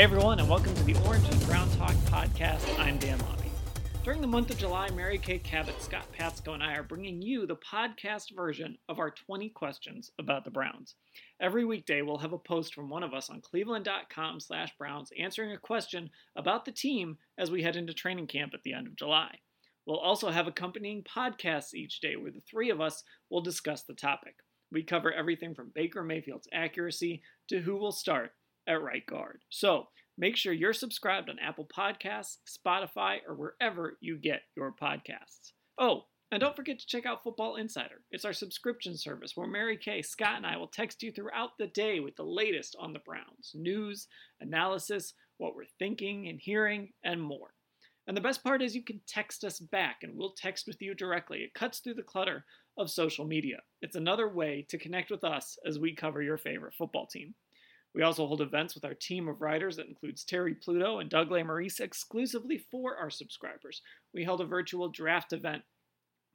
Hey everyone, and welcome to the Orange and Brown Talk podcast. I'm Dan Labbe. During the month of July, Mary Kay Cabot, Scott Patsko, and I are bringing you the podcast version of our 20 questions about the Browns. Every weekday, we'll have a post from one of us on cleveland.com/browns answering a question about the team as we head into training camp at the end of July. We'll also have accompanying podcasts each day where the three of us will discuss the topic. We cover everything from Baker Mayfield's accuracy to who will start at right guard. So make sure you're subscribed on Apple Podcasts, Spotify, or wherever you get your podcasts. Oh, and don't forget to check out Football Insider. It's our subscription service where Mary Kay, Scott, and I will text you throughout the day with the latest on the Browns news, analysis, what we're thinking and hearing, and more. And the best part is you can text us back and we'll text with you directly. It cuts through the clutter of social media. It's another way to connect with us as we cover your favorite football team. We also hold events with our team of writers that includes Terry Pluto and Doug Lesmerises exclusively for our subscribers. We held a virtual draft event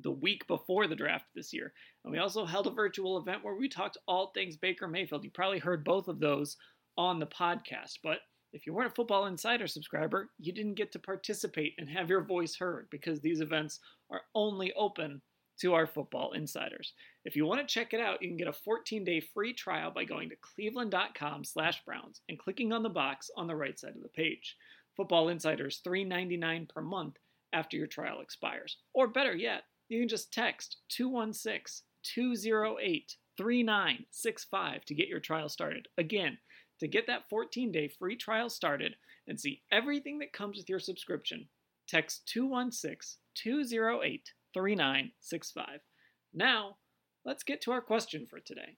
the week before the draft this year. And we also held a virtual event where we talked all things Baker Mayfield. You probably heard both of those on the podcast, but if you weren't a Football Insider subscriber, you didn't get to participate and have your voice heard because these events are only open to our football insiders. If you want to check it out, you can get a 14-day free trial by going to cleveland.com/browns and clicking on the box on the right side of the page. Football Insiders $3.99 per month after your trial expires. Or better yet, you can just text 216-208-3965 to get your trial started. Again, to get that 14-day free trial started and see everything that comes with your subscription, text 216 208 3965. Now, let's get to our question for today.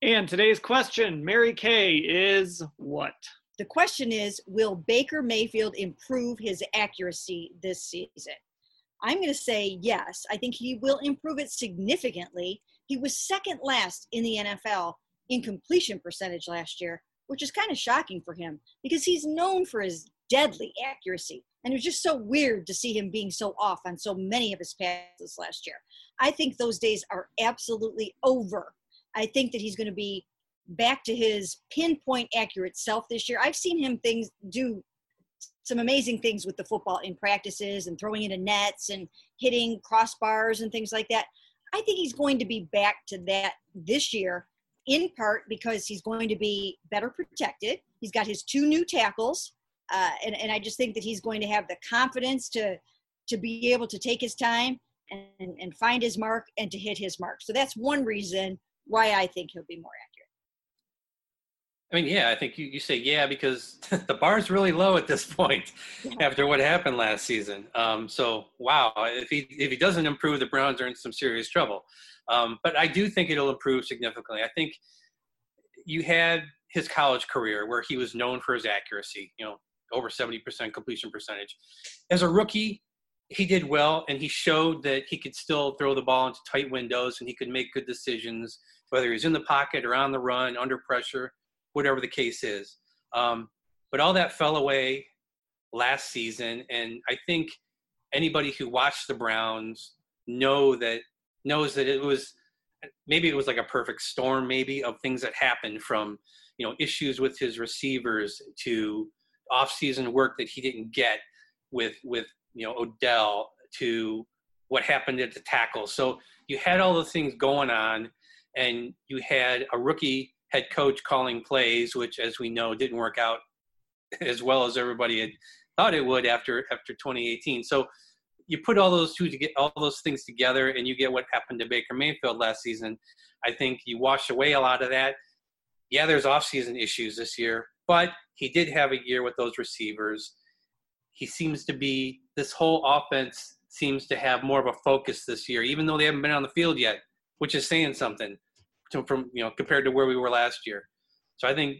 And today's question, Mary Kay, is what? The question is Will Baker Mayfield improve his accuracy this season? I'm going to say yes. I think he will improve it significantly. He was second last in the NFL in completion percentage last year, which is kind of shocking for him because he's known for his deadly accuracy. And it was just so weird to see him being so off on so many of his passes last year. I think those days are absolutely over. I think that he's going to be back to his pinpoint accurate self this year. I've seen him things do some amazing things with the football in practices and throwing into nets and hitting crossbars and things like that. I think he's going to be back to that this year, in part because he's going to be better protected. He's got his two new tackles, uh, and, and I just think that he's going to have the confidence to to be able to take his time and, and find his mark and to hit his mark. So that's one reason why I think he'll be more accurate. I mean, yeah, I think you, you say yeah because the bar's really low at this point after what happened last season. Um, so wow, if he if he doesn't improve, the Browns are in some serious trouble. Um, but I do think it'll improve significantly. I think you had his college career where he was known for his accuracy, you know, over 70% completion percentage. As a rookie, he did well and he showed that he could still throw the ball into tight windows and he could make good decisions, whether he's in the pocket or on the run, under pressure, whatever the case is. Um, but all that fell away last season. And I think anybody who watched the Browns know that knows that it was maybe it was like a perfect storm maybe of things that happened from you know issues with his receivers to off-season work that he didn't get with with you know Odell to what happened at the tackle. So you had all the things going on, and you had a rookie head coach calling plays, which, as we know, didn't work out as well as everybody had thought it would after after 2018. So you put all those two to get all those things together, and you get what happened to Baker Mayfield last season. I think you wash away a lot of that. Yeah, there's offseason issues this year, but he did have a year with those receivers. He seems to be this whole offense seems to have more of a focus this year, even though they haven't been on the field yet, which is saying something to, from you know compared to where we were last year. So I think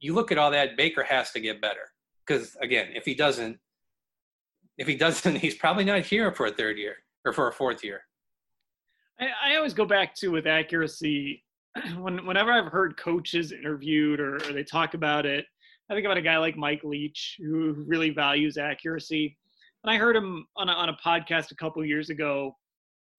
you look at all that, Baker has to get better because again, if he doesn't, if he doesn't, he's probably not here for a third year or for a fourth year. I, I always go back to with accuracy. When, whenever I've heard coaches interviewed or, or they talk about it, I think about a guy like Mike Leach who really values accuracy. And I heard him on a, on a podcast a couple years ago.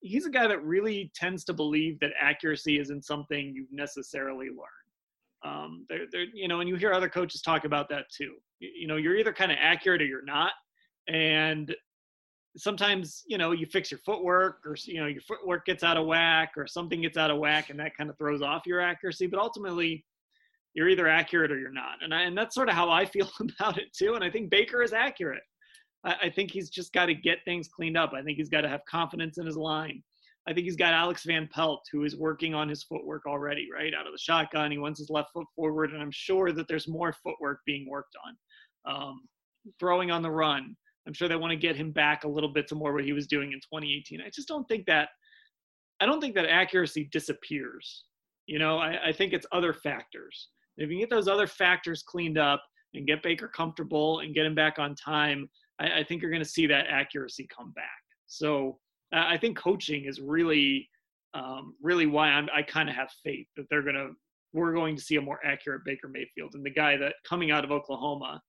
He's a guy that really tends to believe that accuracy isn't something you necessarily learn. Um, they're, they're, you know, and you hear other coaches talk about that too. You, you know, you're either kind of accurate or you're not. And sometimes you know you fix your footwork or you know your footwork gets out of whack or something gets out of whack and that kind of throws off your accuracy but ultimately you're either accurate or you're not and, I, and that's sort of how i feel about it too and i think baker is accurate I, I think he's just got to get things cleaned up i think he's got to have confidence in his line i think he's got alex van pelt who is working on his footwork already right out of the shotgun he wants his left foot forward and i'm sure that there's more footwork being worked on um, throwing on the run I'm sure they want to get him back a little bit to more what he was doing in 2018. I just don't think that I don't think that accuracy disappears. You know, I, I think it's other factors. If you get those other factors cleaned up and get Baker comfortable and get him back on time, I, I think you're going to see that accuracy come back. So I think coaching is really, um, really why I'm, I kind of have faith that they're going to, we're going to see a more accurate Baker Mayfield and the guy that coming out of Oklahoma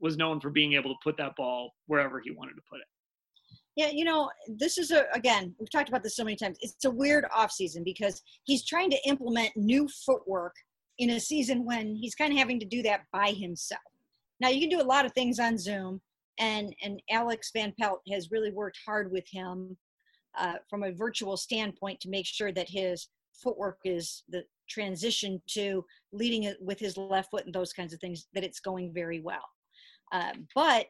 was known for being able to put that ball wherever he wanted to put it. Yeah, you know, this is a again, we've talked about this so many times. It's a weird offseason because he's trying to implement new footwork in a season when he's kind of having to do that by himself. Now you can do a lot of things on Zoom, and and Alex Van Pelt has really worked hard with him uh, from a virtual standpoint to make sure that his footwork is the transition to leading it with his left foot and those kinds of things that it's going very well. Uh, but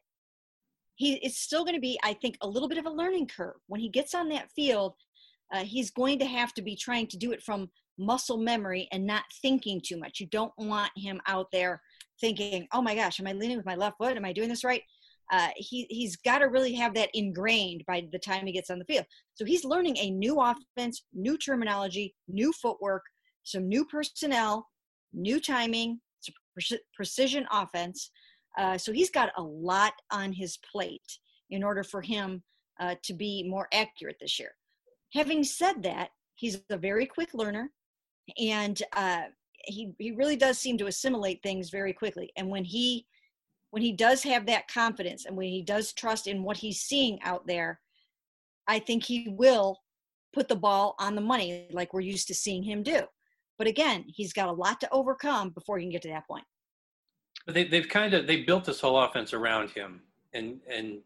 he it's still going to be, I think, a little bit of a learning curve. When he gets on that field, uh, he's going to have to be trying to do it from muscle memory and not thinking too much. You don't want him out there thinking, "Oh my gosh, am I leaning with my left foot? Am I doing this right?" Uh, he he's got to really have that ingrained by the time he gets on the field. So he's learning a new offense, new terminology, new footwork, some new personnel, new timing, precision offense. Uh, so he's got a lot on his plate in order for him uh, to be more accurate this year. Having said that, he's a very quick learner, and uh, he he really does seem to assimilate things very quickly. And when he when he does have that confidence and when he does trust in what he's seeing out there, I think he will put the ball on the money like we're used to seeing him do. But again, he's got a lot to overcome before he can get to that point. But they, they've kind of they built this whole offense around him, and and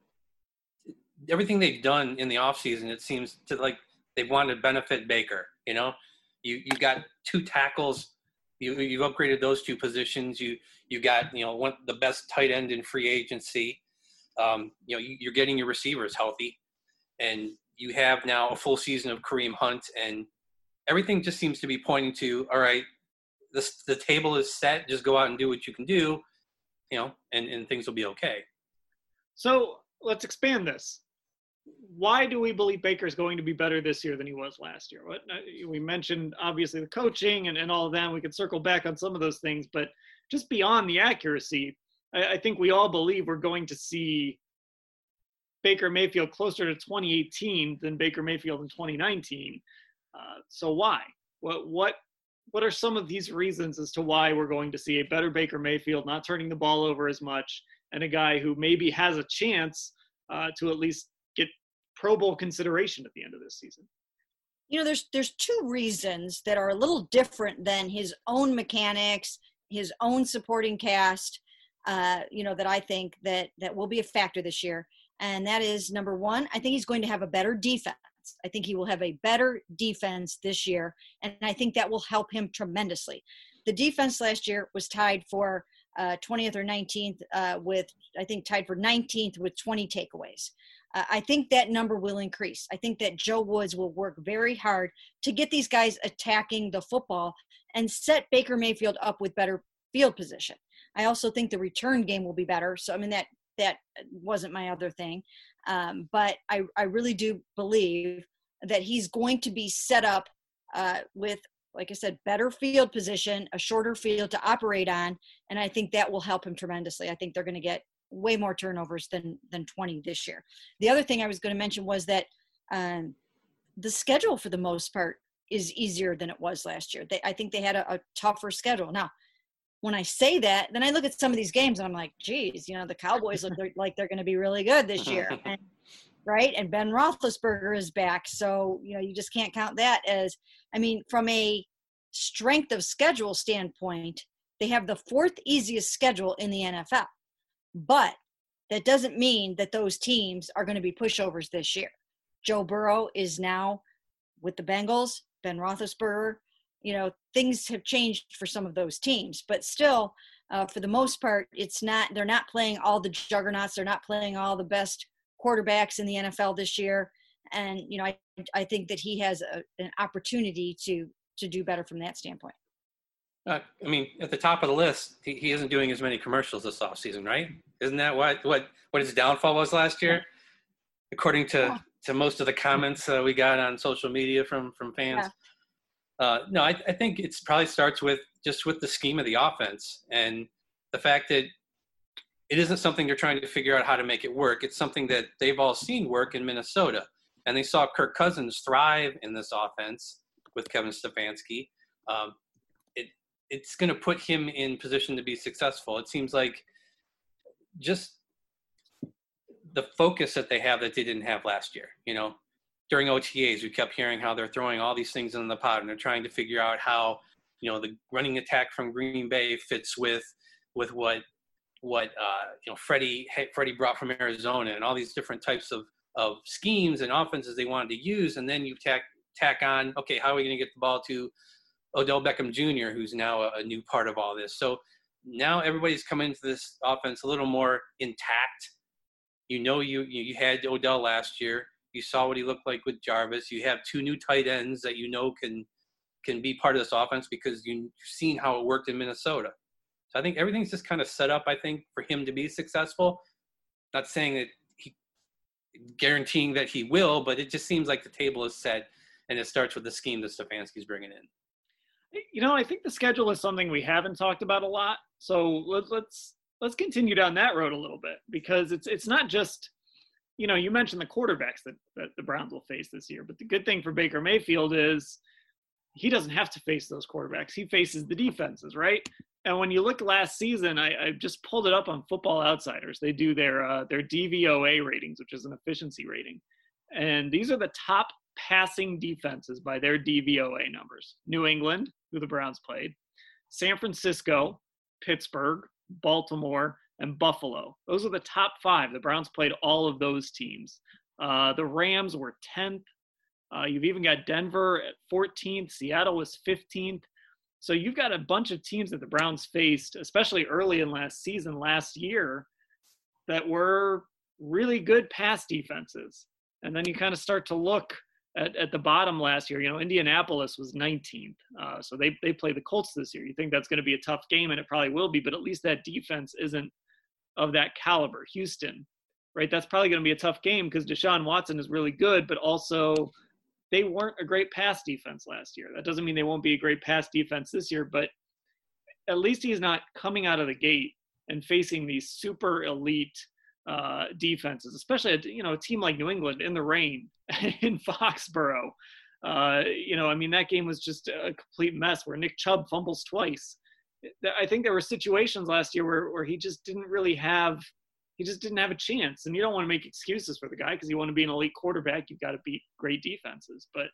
everything they've done in the offseason, it seems to like they want to benefit Baker. You know, you you got two tackles, you you've upgraded those two positions. You you got you know one the best tight end in free agency. Um, you know you, you're getting your receivers healthy, and you have now a full season of Kareem Hunt, and everything just seems to be pointing to all right this the table is set. Just go out and do what you can do, you know, and, and things will be okay. So let's expand this. Why do we believe Baker is going to be better this year than he was last year? What uh, we mentioned, obviously, the coaching and, and all of that. We could circle back on some of those things, but just beyond the accuracy, I, I think we all believe we're going to see Baker Mayfield closer to 2018 than Baker Mayfield in 2019. Uh, so why? What what what are some of these reasons as to why we're going to see a better Baker Mayfield, not turning the ball over as much, and a guy who maybe has a chance uh, to at least Pro Bowl consideration at the end of this season? You know, there's there's two reasons that are a little different than his own mechanics, his own supporting cast. Uh, you know, that I think that that will be a factor this year, and that is number one. I think he's going to have a better defense. I think he will have a better defense this year, and I think that will help him tremendously. The defense last year was tied for uh, 20th or 19th uh, with, I think, tied for 19th with 20 takeaways. Uh, I think that number will increase. I think that Joe Woods will work very hard to get these guys attacking the football and set Baker Mayfield up with better field position. I also think the return game will be better. So I mean that that wasn't my other thing, um, but I I really do believe that he's going to be set up uh, with like I said, better field position, a shorter field to operate on, and I think that will help him tremendously. I think they're going to get way more turnovers than than 20 this year. The other thing I was going to mention was that um, the schedule for the most part is easier than it was last year. They, I think they had a, a tougher schedule. Now, when I say that, then I look at some of these games and I'm like, geez, you know, the Cowboys look like they're going to be really good this year. And, right. And Ben Roethlisberger is back. So, you know, you just can't count that as, I mean, from a strength of schedule standpoint, they have the fourth easiest schedule in the NFL. But that doesn't mean that those teams are going to be pushovers this year. Joe Burrow is now with the Bengals, Ben Roethlisberger. You know, things have changed for some of those teams, but still, uh, for the most part, it's not. They're not playing all the juggernauts. They're not playing all the best quarterbacks in the NFL this year. And you know, I I think that he has a, an opportunity to to do better from that standpoint. Uh, I mean, at the top of the list, he, he isn't doing as many commercials this offseason, right? Isn't that what what what his downfall was last year? According to yeah. to most of the comments uh, we got on social media from from fans. Yeah. Uh, no, I, I think it probably starts with just with the scheme of the offense and the fact that it isn't something they're trying to figure out how to make it work. It's something that they've all seen work in Minnesota, and they saw Kirk Cousins thrive in this offense with Kevin Stefanski. Um, it's going to put him in position to be successful. It seems like just the focus that they have that they didn't have last year. You know, during OTAs, we kept hearing how they're throwing all these things in the pot and they're trying to figure out how you know the running attack from Green Bay fits with with what what uh, you know Freddie Freddie brought from Arizona and all these different types of of schemes and offenses they wanted to use, and then you tack tack on, okay, how are we going to get the ball to Odell Beckham Jr., who's now a, a new part of all this? So now everybody's coming into this offense a little more intact. You know, you you had Odell last year. You saw what he looked like with Jarvis. You have two new tight ends that you know can can be part of this offense because you've seen how it worked in Minnesota. So I think everything's just kind of set up. I think for him to be successful. Not saying that he guaranteeing that he will, but it just seems like the table is set and it starts with the scheme that Stefanski's bringing in. You know, I think the schedule is something we haven't talked about a lot. So let's let's continue down that road a little bit because it's it's not just you know you mentioned the quarterbacks that, that the Browns will face this year, but the good thing for Baker Mayfield is he doesn't have to face those quarterbacks. He faces the defenses, right? And when you look last season, I, I just pulled it up on Football Outsiders. They do their uh, their DVOA ratings, which is an efficiency rating, and these are the top passing defenses by their DVOA numbers New England, who the Browns played, San Francisco, Pittsburgh, Baltimore, and Buffalo. Those are the top five. The Browns played all of those teams. Uh, the Rams were 10th. Uh, you've even got Denver at 14th. Seattle was 15th. So you've got a bunch of teams that the Browns faced, especially early in last season, last year, that were really good pass defenses. And then you kind of start to look at, at the bottom last year. You know, Indianapolis was 19th, uh, so they they play the Colts this year. You think that's going to be a tough game, and it probably will be. But at least that defense isn't of that caliber. Houston, right? That's probably going to be a tough game because Deshaun Watson is really good, but also they weren't a great pass defense last year. That doesn't mean they won't be a great pass defense this year, but at least he's not coming out of the gate and facing these super elite uh, defenses, especially you know a team like New England in the rain in Foxborough. Uh, you know, I mean that game was just a complete mess where Nick Chubb fumbles twice. I think there were situations last year where where he just didn't really have he just didn't have a chance. And you don't want to make excuses for the guy because you want to be an elite quarterback. You've got to beat great defenses. But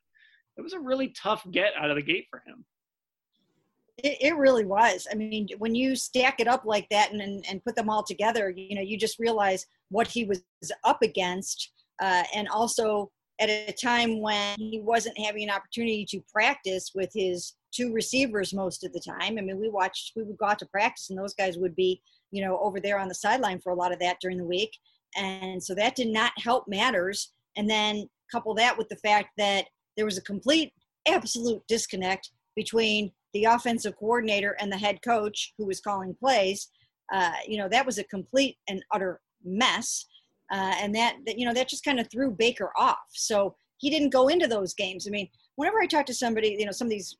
it was a really tough get out of the gate for him. It, it, really was. I mean, when you stack it up like that and, and, and, put them all together, you know, you just realize what he was up against. Uh, and also at a time when he wasn't having an opportunity to practice with his two receivers most of the time. I mean, we watched, we would go out to practice, and those guys would be, you know, over there on the sideline for a lot of that during the week. And so that did not help matters. And then couple that with the fact that there was a complete, absolute disconnect between the offensive coordinator and the head coach who was calling plays. Uh, you know, that was a complete and utter mess. Uh, and that, that, you know, that just kind of threw Baker off. So he didn't go into those games. I mean, whenever I talk to somebody, you know, some of these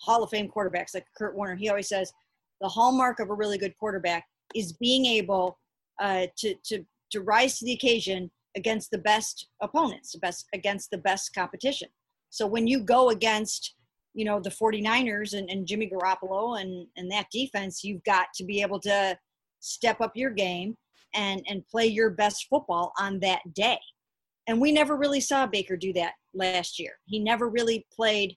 Hall of Fame quarterbacks like Kurt Warner, he always says the hallmark of a really good quarterback is being able uh, to, to, to rise to the occasion against the best opponents, the best against the best competition. So when you go against, you know, the 49ers and, and Jimmy Garoppolo and, and that defense, you've got to be able to step up your game and, and play your best football on that day. And we never really saw Baker do that last year. He never really played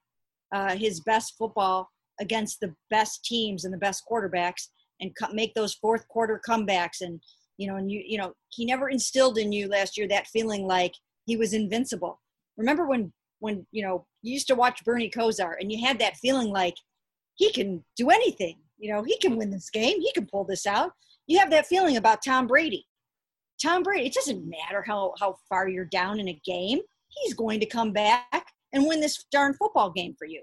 uh, his best football against the best teams and the best quarterbacks and make those fourth quarter comebacks. And you know and you you know he never instilled in you last year that feeling like he was invincible. Remember when when you know you used to watch bernie kosar and you had that feeling like he can do anything. You know he can win this game. He can pull this out you have that feeling about tom brady. Tom brady it doesn't matter how how far you're down in a game he's going to come back and win this darn football game for you.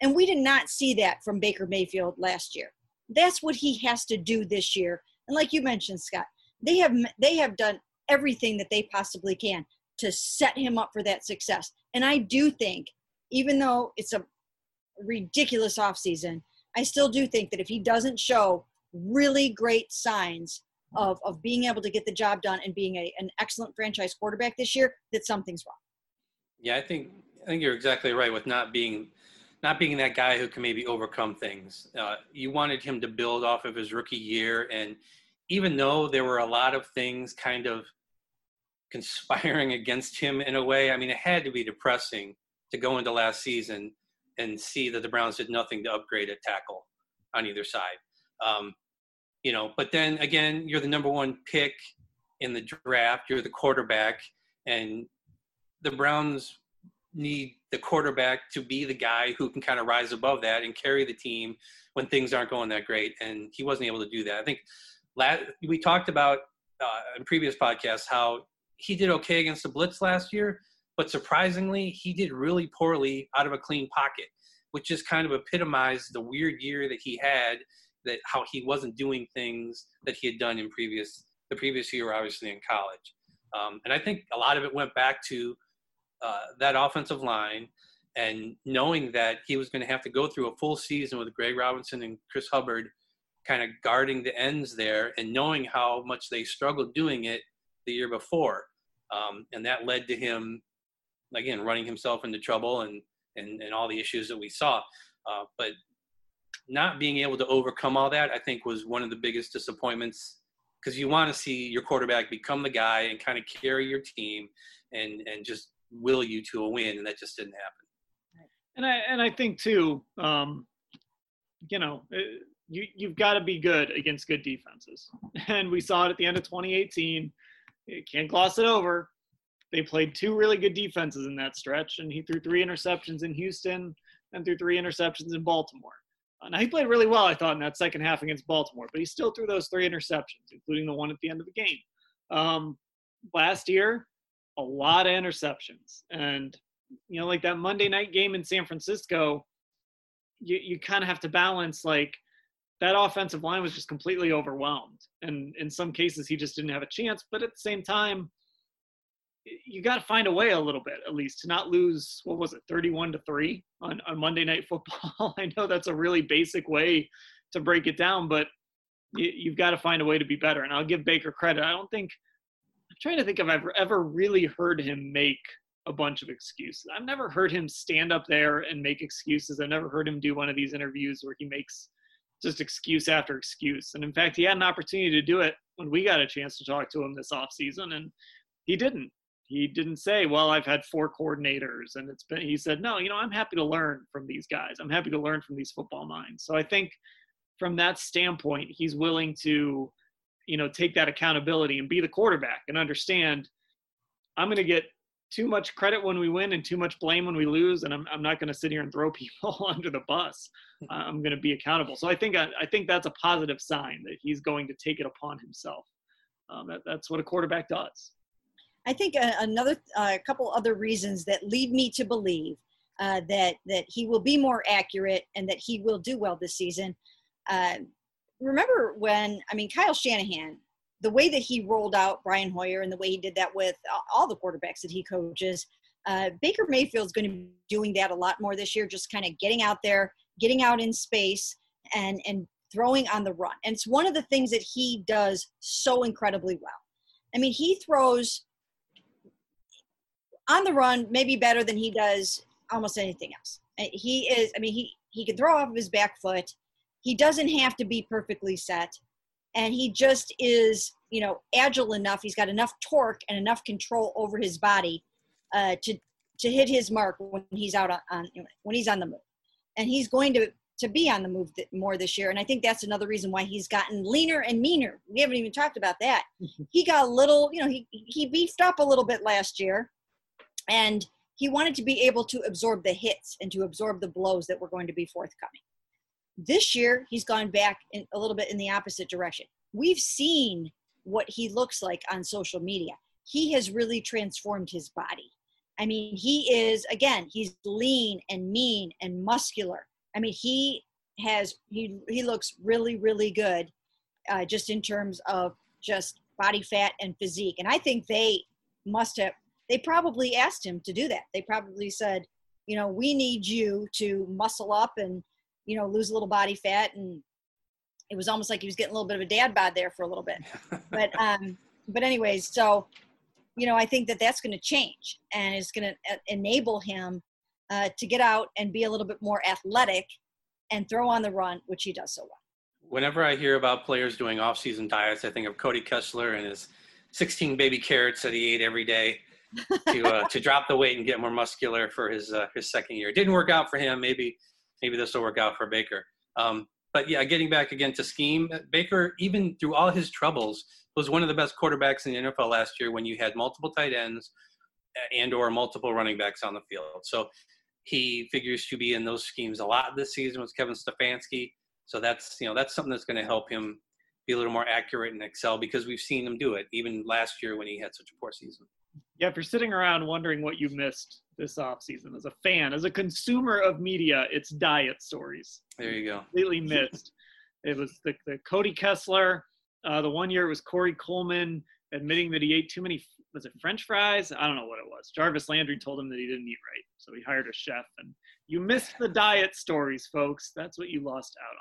And we did not see that from baker mayfield last year. That's what he has to do this year. And like you mentioned scott they have they have done everything that they possibly can to set him up for that success. And I do think, even though it's a ridiculous offseason, I still do think that if he doesn't show really great signs of, of being able to get the job done and being a, an excellent franchise quarterback this year, that something's wrong. Yeah, I think I think you're exactly right with not being not being that guy who can maybe overcome things. Uh, you wanted him to build off of his rookie year, and even though there were a lot of things kind of conspiring against him in a way, I mean, it had to be depressing to go into last season and see that the Browns did nothing to upgrade at tackle on either side. Um, you know, but then again, you're the number one pick in the draft, you're the quarterback, and the Browns need the quarterback to be the guy who can kind of rise above that and carry the team when things aren't going that great. And he wasn't able to do that. I think we talked about uh, in previous podcasts how he did okay against the blitz last year, but surprisingly, he did really poorly out of a clean pocket, which just kind of epitomized the weird year that he had. That how he wasn't doing things that he had done in previous the previous year, obviously in college, um, and I think a lot of it went back to uh, that offensive line and knowing that he was going to have to go through a full season with Greg Robinson and Chris Hubbard kind of guarding the ends there and knowing how much they struggled doing it the year before. Um, and that led to him, again, running himself into trouble and, and, and all the issues that we saw. Uh, but not being able to overcome all that, I think, was one of the biggest disappointments because you want to see your quarterback become the guy and kind of carry your team and, and just will you to a win. And that just didn't happen. And I, and I think, too, um, you know, you you've got to be good against good defenses. And we saw it at the end of 2018. You can't gloss it over. They played two really good defenses in that stretch, and he threw three interceptions in Houston and threw three interceptions in Baltimore. Now he played really well, I thought, in that second half against Baltimore, but he still threw those three interceptions, including the one at the end of the game. Um, last year, a lot of interceptions, and you know, like that Monday night game in San Francisco, you you kind of have to balance like that offensive line was just completely overwhelmed. And in some cases, he just didn't have a chance. But at the same time, you got to find a way a little bit, at least, to not lose, what was it, 31 to 3 on, on Monday Night Football. I know that's a really basic way to break it down, but you, you've got to find a way to be better. And I'll give Baker credit. I don't think, I'm trying to think if I've ever, really heard him make a bunch of excuses. I've never heard him stand up there and make excuses. I've never heard him do one of these interviews where he makes just excuse after excuse. And in fact, he had an opportunity to do it when we got a chance to talk to him this offseason, and he didn't. He didn't say, "Well, I've had four coordinators," and it's been. He said, "No, you know, I'm happy to learn from these guys. I'm happy to learn from these football minds." So I think, from that standpoint, he's willing to, you know, take that accountability and be the quarterback and understand. I'm going to get too much credit when we win and too much blame when we lose. And I'm, I'm not going to sit here and throw people under the bus. Uh, I'm going to be accountable. So I think I, I, think that's a positive sign that he's going to take it upon himself. Um, that, that's what a quarterback does. I think uh, another a uh, couple other reasons that lead me to believe uh, that that he will be more accurate and that he will do well this season. Uh, remember when I mean Kyle Shanahan, the way that he rolled out Brian Hoyer and the way he did that with all the quarterbacks that he coaches. Uh, Baker Mayfield's going to be doing that a lot more this year, just kind of getting out there, getting out in space, and and throwing on the run. And it's one of the things that he does so incredibly well. I mean, he throws on the run maybe better than he does almost anything else. He is, I mean, he, he can throw off of his back foot. He doesn't have to be perfectly set. And he just is, you know, agile enough. He's got enough torque and enough control over his body uh, to, to hit his mark when he's out on, on, when he's on the move. And he's going to, to be on the move more this year. And I think that's another reason why he's gotten leaner and meaner. We haven't even talked about that. he got a little, you know, he, he beefed up a little bit last year and he wanted to be able to absorb the hits and to absorb the blows that were going to be forthcoming. This year, he's gone back in, a little bit in the opposite direction. We've seen what he looks like on social media. He has really transformed his body. I mean, he is, again, he's lean and mean and muscular. I mean, he has, he, he looks really, really good uh, just in terms of just body fat and physique. And I think they must have they probably asked him to do that. They probably said, you know, we need you to muscle up and, you know, lose a little body fat. And it was almost like he was getting a little bit of a dad bod there for a little bit. but, um, but anyways, so, you know, I think that that's going to change and it's going to uh, enable him uh, to get out and be a little bit more athletic and throw on the run, which he does so well. Whenever I hear about players doing off-season diets, I think of Cody Kessler and his 16 baby carrots that he ate every day to uh, to drop the weight and get more muscular for his uh, his second year. It didn't work out for him. Maybe maybe this will work out for Baker. Um, but yeah, getting back again to scheme, Baker even through all his troubles was one of the best quarterbacks in the NFL last year when you had multiple tight ends and or multiple running backs on the field. So he figures to be in those schemes a lot this season with Kevin Stefanski. So that's you know that's something that's going to help him be a little more accurate and excel because we've seen him do it even last year when he had such a poor season yeah, if you're sitting around wondering what you missed this off season as a fan, as a consumer of media, it's diet stories. There you go. Completely missed. it was the, the Cody Kessler. Uh, the one year it was Corey Coleman admitting that he ate too many was it French fries? I don't know what it was. Jarvis Landry told him that he didn't eat right, so he hired a chef. And you missed the diet stories, folks. That's what you lost out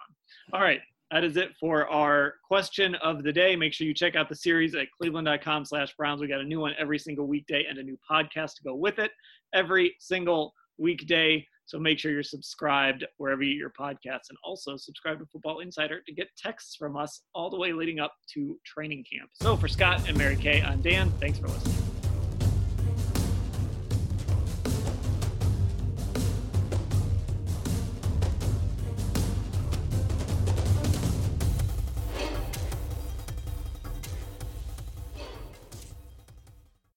on. All right, that is it for our question of the day. Make sure you check out the series at cleveland.com slash Browns. We got a new one every single weekday and a new podcast to go with it every single weekday. So make sure you're subscribed wherever you get your podcasts and also subscribe to Football Insider to get texts from us all the way leading up to training camp. So for Scott and Mary Kay, I'm Dan. Thanks for listening.